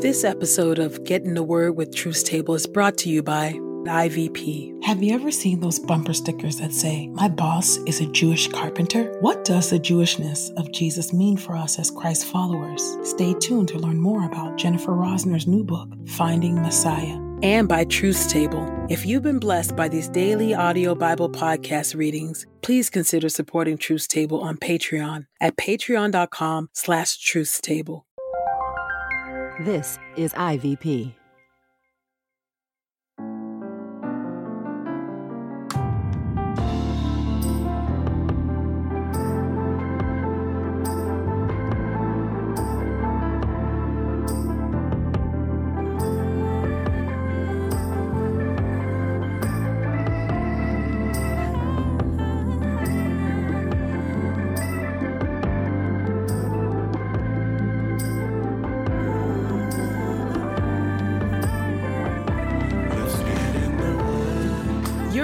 This episode of Get in the Word with Truth Table is brought to you by IVP. Have you ever seen those bumper stickers that say, My boss is a Jewish carpenter? What does the Jewishness of Jesus mean for us as Christ followers? Stay tuned to learn more about Jennifer Rosner's new book, Finding Messiah. And by Truth Table. If you've been blessed by these daily audio Bible podcast readings, please consider supporting Truth Table on Patreon at patreon.com slash truthstable. This is IVP.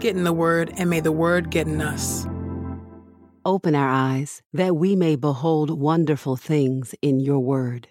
Get in the Word, and may the Word get in us. Open our eyes that we may behold wonderful things in your word.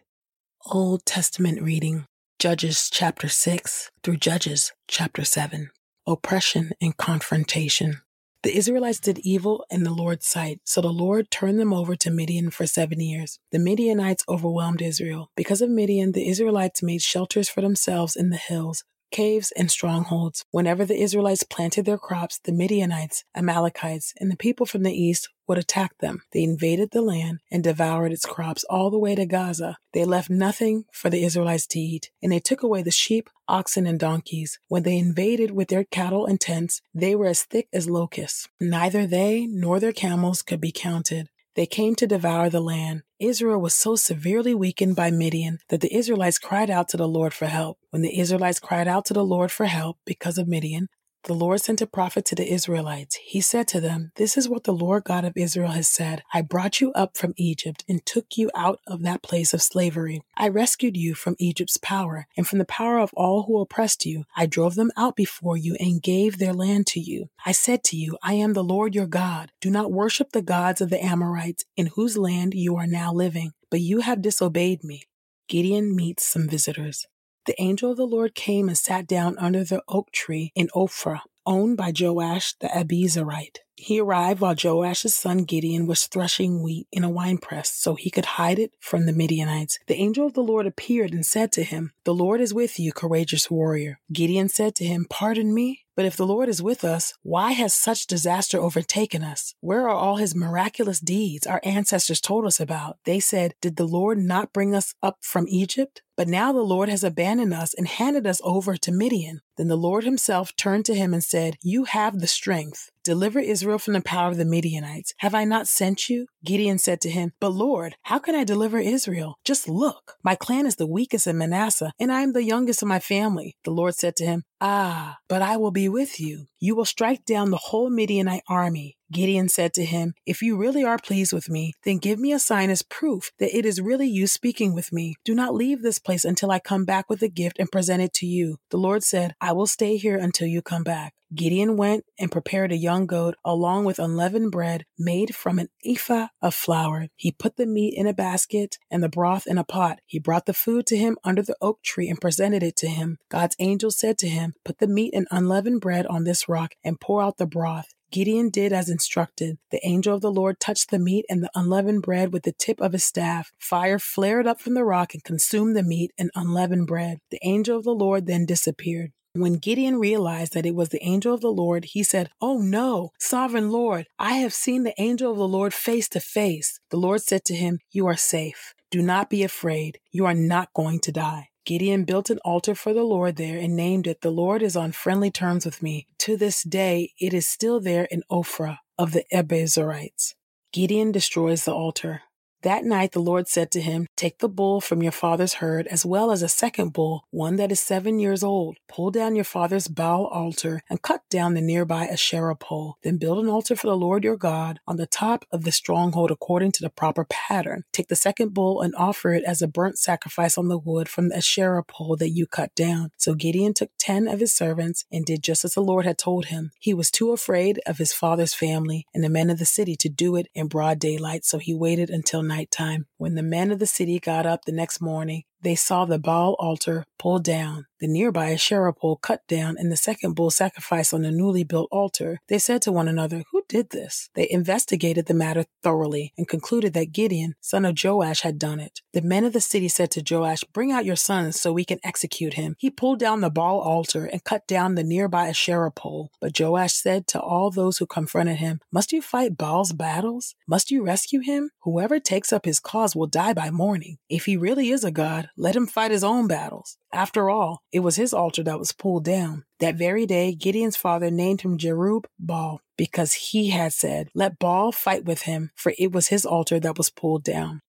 Old Testament reading, Judges chapter 6 through Judges chapter 7. Oppression and confrontation. The Israelites did evil in the Lord's sight, so the Lord turned them over to Midian for seven years. The Midianites overwhelmed Israel. Because of Midian, the Israelites made shelters for themselves in the hills, caves, and strongholds. Whenever the Israelites planted their crops, the Midianites, Amalekites, and the people from the east would attack them. They invaded the land and devoured its crops all the way to Gaza. They left nothing for the Israelites to eat, and they took away the sheep, oxen, and donkeys. When they invaded with their cattle and tents, they were as thick as locusts. Neither they nor their camels could be counted. They came to devour the land. Israel was so severely weakened by Midian that the Israelites cried out to the Lord for help. When the Israelites cried out to the Lord for help because of Midian, the Lord sent a prophet to the Israelites. He said to them, This is what the Lord God of Israel has said I brought you up from Egypt and took you out of that place of slavery. I rescued you from Egypt's power and from the power of all who oppressed you. I drove them out before you and gave their land to you. I said to you, I am the Lord your God. Do not worship the gods of the Amorites in whose land you are now living, but you have disobeyed me. Gideon meets some visitors. The angel of the Lord came and sat down under the oak tree in Ophrah, owned by Joash the Abiezrite. He arrived while Joash's son Gideon was threshing wheat in a winepress so he could hide it from the Midianites. The angel of the Lord appeared and said to him, The Lord is with you, courageous warrior. Gideon said to him, Pardon me, but if the Lord is with us, why has such disaster overtaken us? Where are all his miraculous deeds our ancestors told us about? They said, Did the Lord not bring us up from Egypt? But now the Lord has abandoned us and handed us over to Midian. Then the Lord himself turned to him and said, You have the strength. Deliver Israel from the power of the Midianites. Have I not sent you? Gideon said to him, But Lord, how can I deliver Israel? Just look, my clan is the weakest in Manasseh, and I am the youngest of my family. The Lord said to him, Ah, but I will be with you. You will strike down the whole Midianite army. Gideon said to him, If you really are pleased with me, then give me a sign as proof that it is really you speaking with me. Do not leave this place until I come back with a gift and present it to you. The Lord said, I will stay here until you come back. Gideon went and prepared a young goat along with unleavened bread made from an ephah of flour. He put the meat in a basket and the broth in a pot. He brought the food to him under the oak tree and presented it to him. God's angel said to him, Put the meat and unleavened bread on this rock and pour out the broth. Gideon did as instructed. The angel of the Lord touched the meat and the unleavened bread with the tip of his staff. Fire flared up from the rock and consumed the meat and unleavened bread. The angel of the Lord then disappeared. When Gideon realized that it was the angel of the Lord, he said, Oh no, sovereign Lord, I have seen the angel of the Lord face to face. The Lord said to him, You are safe. Do not be afraid. You are not going to die. Gideon built an altar for the Lord there and named it, The Lord is on friendly terms with me. To this day, it is still there in Ophrah of the Abiezrites. Gideon destroys the altar. That night the Lord said to him, Take the bull from your father's herd, as well as a second bull, one that is seven years old. Pull down your father's Baal altar and cut down the nearby Asherah pole. Then build an altar for the Lord your God on the top of the stronghold according to the proper pattern. Take the second bull and offer it as a burnt sacrifice on the wood from the Asherah pole that you cut down. So Gideon took ten of his servants and did just as the Lord had told him. He was too afraid of his father's family and the men of the city to do it in broad daylight, so he waited until nighttime. When the men of the city got up the next morning, they saw the Baal altar pulled down, the nearby Asherah pole cut down, and the second bull sacrificed on the newly built altar. They said to one another, Who did this? They investigated the matter thoroughly and concluded that Gideon, son of Joash, had done it. The men of the city said to Joash, Bring out your sons so we can execute him. He pulled down the Baal altar and cut down the nearby Asherah pole. But Joash said to all those who confronted him, Must you fight Baal's battles? Must you rescue him? Whoever takes up his cause will die by morning. If he really is a god, let him fight his own battles. After all, it was his altar that was pulled down. That very day, Gideon's father named him Jerub Baal because he had said, Let Baal fight with him, for it was his altar that was pulled down.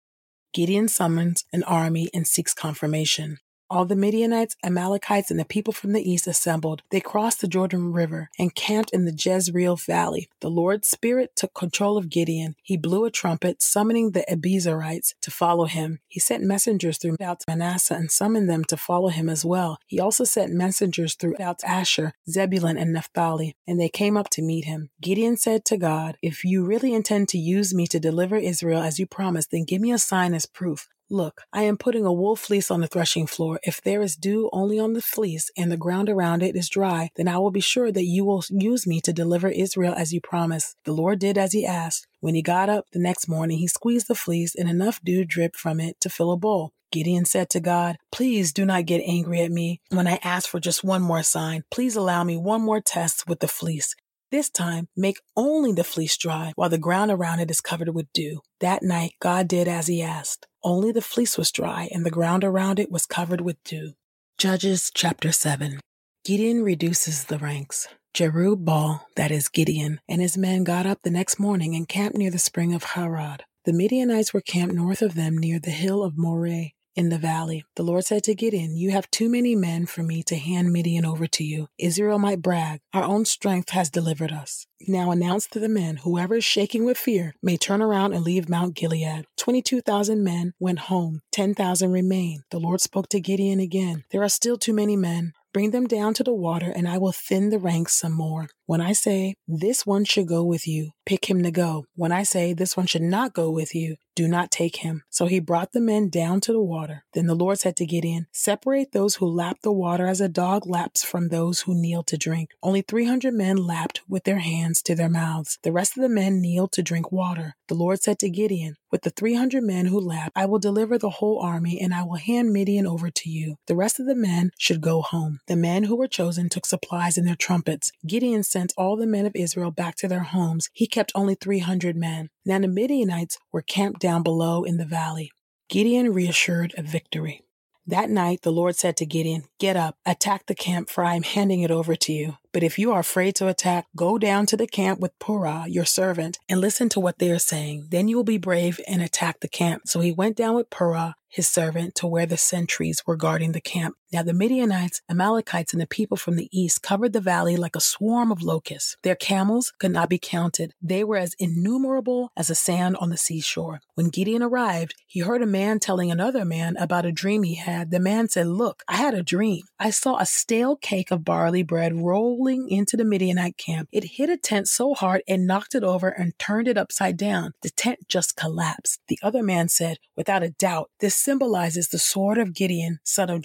Gideon summons an army and seeks confirmation. All the Midianites, Amalekites, and the people from the east assembled. They crossed the Jordan River and camped in the Jezreel Valley. The Lord's Spirit took control of Gideon. He blew a trumpet, summoning the Abiezrites to follow him. He sent messengers throughout Manasseh and summoned them to follow him as well. He also sent messengers throughout Asher, Zebulun, and Naphtali, and they came up to meet him. Gideon said to God, If you really intend to use me to deliver Israel as you promised, then give me a sign as proof. Look, I am putting a wool fleece on the threshing floor. If there is dew only on the fleece and the ground around it is dry, then I will be sure that you will use me to deliver Israel as you promised. The Lord did as he asked. When he got up the next morning, he squeezed the fleece and enough dew dripped from it to fill a bowl. Gideon said to God, Please do not get angry at me when I ask for just one more sign. Please allow me one more test with the fleece. This time, make only the fleece dry while the ground around it is covered with dew. That night, God did as he asked. Only the fleece was dry and the ground around it was covered with dew. Judges chapter 7. Gideon reduces the ranks. Jerubbaal, that is Gideon, and his men got up the next morning and camped near the spring of Harod. The Midianites were camped north of them near the hill of Moreh in the valley. The Lord said to Gideon, You have too many men for me to hand Midian over to you. Israel might brag, Our own strength has delivered us. Now announce to the men, whoever is shaking with fear may turn around and leave Mount Gilead. 22,000 men went home, 10,000 remain. The Lord spoke to Gideon again. There are still too many men. Bring them down to the water, and I will thin the ranks some more. When I say, This one should go with you, pick him to go. When I say, This one should not go with you, do not take him. So he brought the men down to the water. Then the Lord said to Gideon, Separate those who lap the water as a dog laps from those who kneel to drink. Only 300 men lapped with their hands to their mouths. The rest of the men kneeled to drink water. The Lord said to Gideon, With the 300 men who lapped, I will deliver the whole army, and I will hand Midian over to you. The rest of the men should go home. The men who were chosen took supplies and their trumpets. Gideon sent all the men of Israel back to their homes. He kept only 300 men. Now the Midianites were camped down below in the valley. Gideon reassured of victory. That night the Lord said to Gideon, Get up, attack the camp, for I am handing it over to you. But if you are afraid to attack, go down to the camp with Purah, your servant, and listen to what they are saying. Then you will be brave and attack the camp. So he went down with Purah, his servant, to where the sentries were guarding the camp. Now the Midianites, Amalekites, and the people from the east covered the valley like a swarm of locusts. Their camels could not be counted. They were as innumerable as the sand on the seashore. When Gideon arrived, he heard a man telling another man about a dream he had. The man said, Look, I had a dream. I saw a stale cake of barley bread rolling into the Midianite camp. It hit a tent so hard it knocked it over and turned it upside down. The tent just collapsed. The other man said, Without a doubt, this symbolizes the sword of Gideon, son of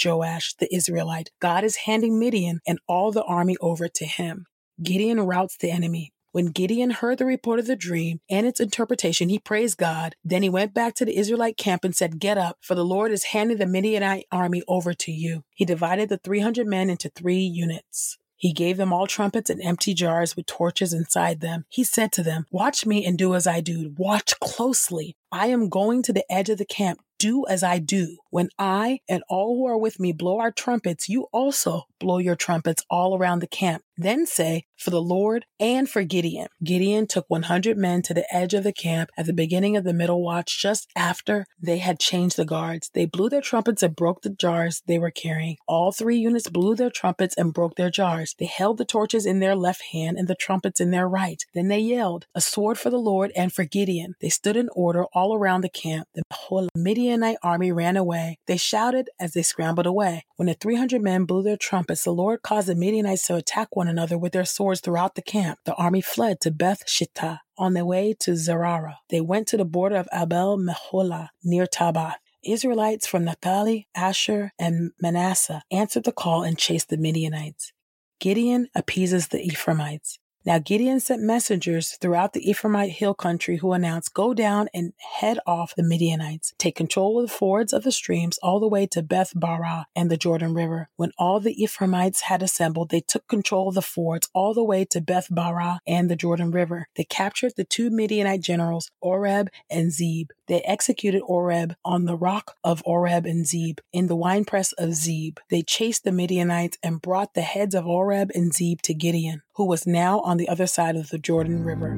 The Israelite. God is handing Midian and all the army over to him. Gideon routs the enemy. When Gideon heard the report of the dream and its interpretation, he praised God. Then he went back to the Israelite camp and said, Get up, for the Lord is handing the Midianite army over to you. He divided the 300 men into three units. He gave them all trumpets and empty jars with torches inside them. He said to them, Watch me and do as I do. Watch closely. I am going to the edge of the camp. Do as I do. When I and all who are with me blow our trumpets, you also blow your trumpets all around the camp. Then say, For the Lord and for Gideon. Gideon took 100 men to the edge of the camp at the beginning of the middle watch, just after they had changed the guards. They blew their trumpets and broke the jars they were carrying. All three units blew their trumpets and broke their jars. They held the torches in their left hand and the trumpets in their right. Then they yelled, A sword for the Lord and for Gideon. They stood in order all around the camp. The whole Midianite army ran away. They shouted as they scrambled away. When the 300 men blew their trumpets, the Lord caused the Midianites to attack one another with their swords throughout the camp. The army fled to Beth Shittah. On their way to Zererah, they went to the border of Abel Meholah near Tabbath. Israelites from Naphtali, Asher, and Manasseh answered the call and chased the Midianites. Gideon appeases the Ephraimites. Now Gideon sent messengers throughout the Ephraimite hill country who announced, Go down and head off the Midianites. Take control of the fords of the streams all the way to Beth Barah and the Jordan River. When all the Ephraimites had assembled, they took control of the fords all the way to Beth Barah and the Jordan River. They captured the two Midianite generals, Oreb and Zeb. They executed Oreb on the rock of Oreb and Zeb in the winepress of Zeb. They chased the Midianites and brought the heads of Oreb and Zeb to Gideon, who was now on the other side of the Jordan River.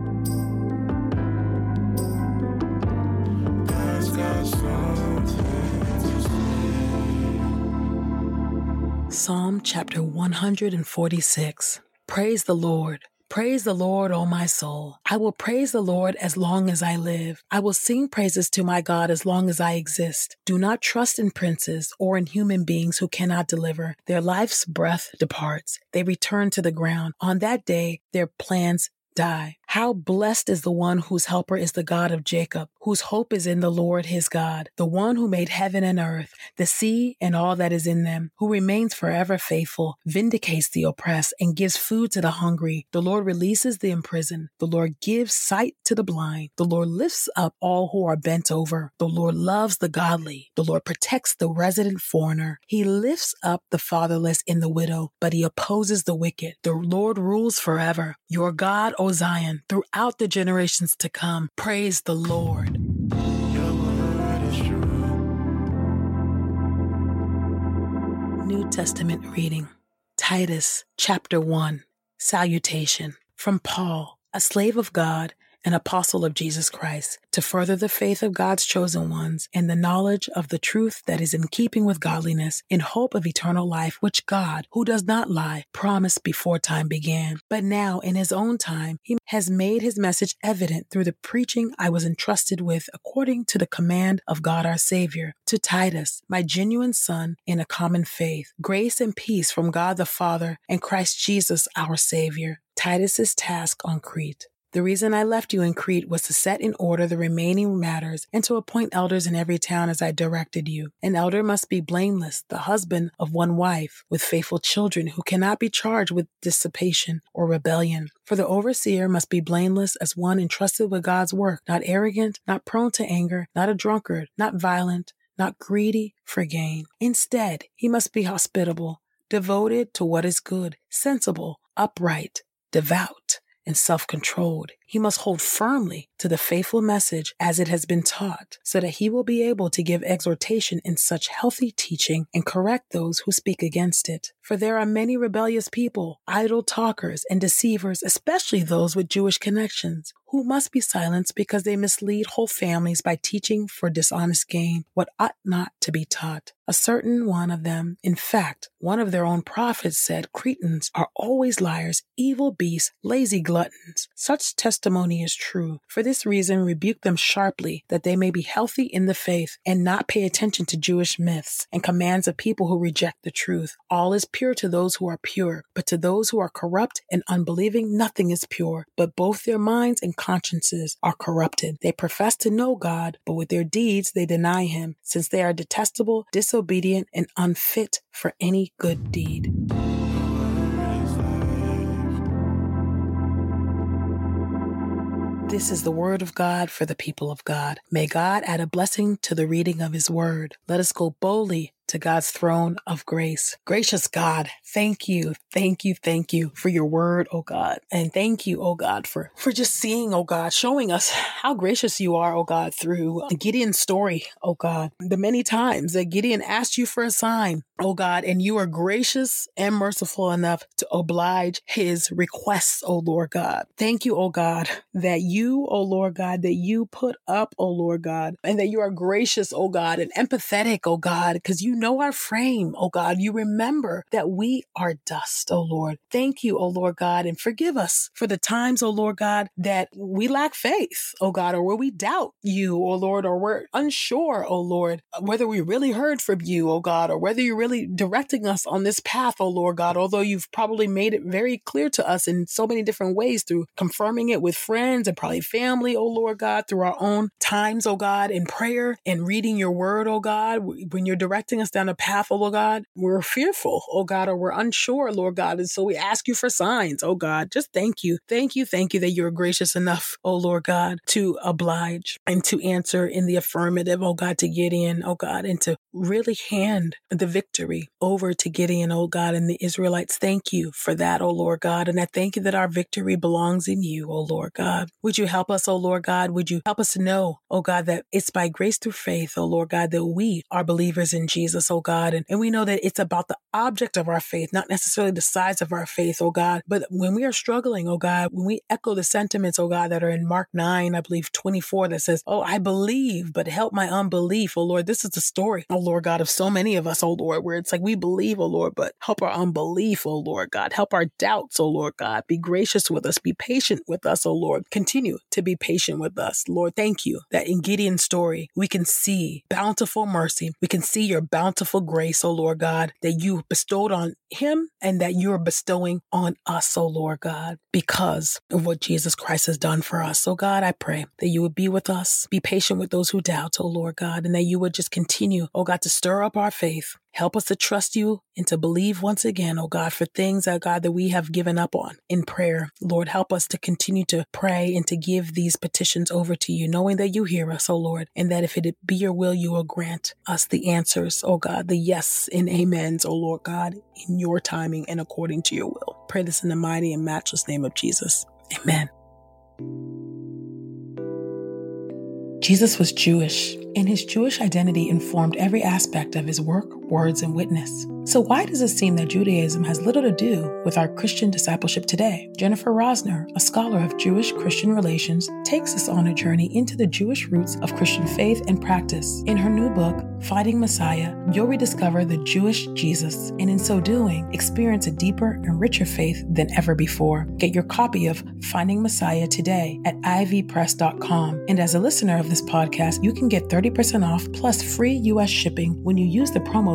Psalm chapter 146 Praise the Lord. Praise the Lord, O my soul. I will praise the Lord as long as I live. I will sing praises to my God as long as I exist. Do not trust in princes or in human beings who cannot deliver. Their life's breath departs. They return to the ground. On that day, their plans die. How blessed is the one whose helper is the God of Jacob, whose hope is in the Lord his God, the one who made heaven and earth, the sea and all that is in them, who remains forever faithful, vindicates the oppressed, and gives food to the hungry. The Lord releases the imprisoned. The Lord gives sight to the blind. The Lord lifts up all who are bent over. The Lord loves the godly. The Lord protects the resident foreigner. He lifts up the fatherless and the widow, but he opposes the wicked. The Lord rules forever. Your God, O Zion, throughout the generations to come. Praise the Lord. New Testament reading Titus chapter 1 Salutation from Paul, a slave of God an apostle of Jesus Christ, to further the faith of God's chosen ones and the knowledge of the truth that is in keeping with godliness, in hope of eternal life, which God, who does not lie, promised before time began. But now, in his own time, he has made his message evident through the preaching I was entrusted with according to the command of God our Savior. To Titus, my genuine son in a common faith, grace and peace from God the Father and Christ Jesus our Savior. Titus's task on Crete. The reason I left you in Crete was to set in order the remaining matters and to appoint elders in every town as I directed you. An elder must be blameless, the husband of one wife, with faithful children who cannot be charged with dissipation or rebellion. For the overseer must be blameless as one entrusted with God's work, not arrogant, not prone to anger, not a drunkard, not violent, not greedy for gain. Instead, he must be hospitable, devoted to what is good, sensible, upright, devout and self controlled. He must hold firmly to the faithful message as it has been taught, so that he will be able to give exhortation in such healthy teaching and correct those who speak against it. For there are many rebellious people, idle talkers, and deceivers, especially those with Jewish connections, who must be silenced because they mislead whole families by teaching for dishonest gain what ought not to be taught. A certain one of them, in fact, one of their own prophets said Cretans are always liars, evil beasts, lazy gluttons. Such testimony is true. For this reason, rebuke them sharply, that they may be healthy in the faith and not pay attention to Jewish myths and commands of people who reject the truth. All is pure to those who are pure, but to those who are corrupt and unbelieving, nothing is pure, but both their minds and consciences are corrupted. They profess to know God, but with their deeds they deny him, since they are detestable, disobedient, and unfit for any good deed. This is the word of God for the people of God. May God add a blessing to the reading of his word. Let us go boldly to God's throne of grace. Gracious God, thank you, thank you, thank you for your word, oh God. And thank you, oh God, for, for just seeing, oh God, showing us how gracious you are, oh God, through Gideon's story, oh God. The many times that Gideon asked you for a sign, oh God, and you are gracious and merciful enough to oblige his requests, oh Lord God. Thank you, oh God, that you, oh Lord God, that you put up, oh Lord God, and that you are gracious, oh God, and empathetic, oh God, because you know our frame, oh God. You remember that we are dust, oh Lord. Thank you, oh Lord God, and forgive us for the times, oh Lord God, that we lack faith, oh God, or where we doubt you, oh Lord, or we're unsure, oh Lord, whether we really heard from you, oh God, or whether you're really directing us on this path, oh Lord God, although you've probably made it very clear to us in so many different ways through confirming it with friends and probably family, oh Lord God, through our own times, oh God, in prayer and reading your word, oh God, when you're directing us down a path, oh Lord God, we're fearful, oh God, or we're unsure, Lord God. And so we ask you for signs, oh God. Just thank you. Thank you. Thank you that you're gracious enough, oh Lord God, to oblige and to answer in the affirmative, oh God, to in, oh God, and to really hand the victory over to Gideon, oh God, and the Israelites. Thank you for that, oh Lord God. And I thank you that our victory belongs in you, oh Lord God. Would you help us, oh Lord God? Would you help us to know, oh God, that it's by grace through faith, oh Lord God, that we are believers in Jesus, oh God. And, and we know that it's about the object of our faith, not necessarily the size of our faith, oh God. But when we are struggling, oh God, when we echo the sentiments, oh God, that are in Mark 9, I believe 24, that says, Oh, I believe, but help my unbelief, oh Lord. This is the story, oh Lord God, of so many of us, oh Lord, where it's like we believe, oh Lord, but help our unbelief, oh Lord God. Help our doubts, oh Lord God. Be gracious with us. Be patient with us, oh Lord. Continue to be patient with us. Lord, thank you that in Gideon's story, we can see bountiful mercy. We can see your bountiful grace, O Lord God, that you bestowed on him and that you're bestowing on us, O Lord God, because of what Jesus Christ has done for us. So God, I pray that you would be with us, be patient with those who doubt, oh Lord God, and that you would just continue, oh God, to stir up our faith. Help us to trust you and to believe once again, oh God, for things that God that we have given up on in prayer. Lord, help us to continue to pray and to give these petitions over to you, knowing that you hear us, oh Lord, and that if it be your will, you will grant us the answers, oh God, the yes and amens, oh Lord God, in your timing and according to your will. Pray this in the mighty and matchless name of Jesus. Amen. Jesus was Jewish, and his Jewish identity informed every aspect of his work, words, and witness. So, why does it seem that Judaism has little to do with our Christian discipleship today? Jennifer Rosner, a scholar of Jewish Christian relations, takes us on a journey into the Jewish roots of Christian faith and practice. In her new book, Finding Messiah, you'll rediscover the Jewish Jesus, and in so doing, experience a deeper and richer faith than ever before. Get your copy of Finding Messiah today at ivpress.com. And as a listener of this podcast, you can get 30% off plus free U.S. shipping when you use the promo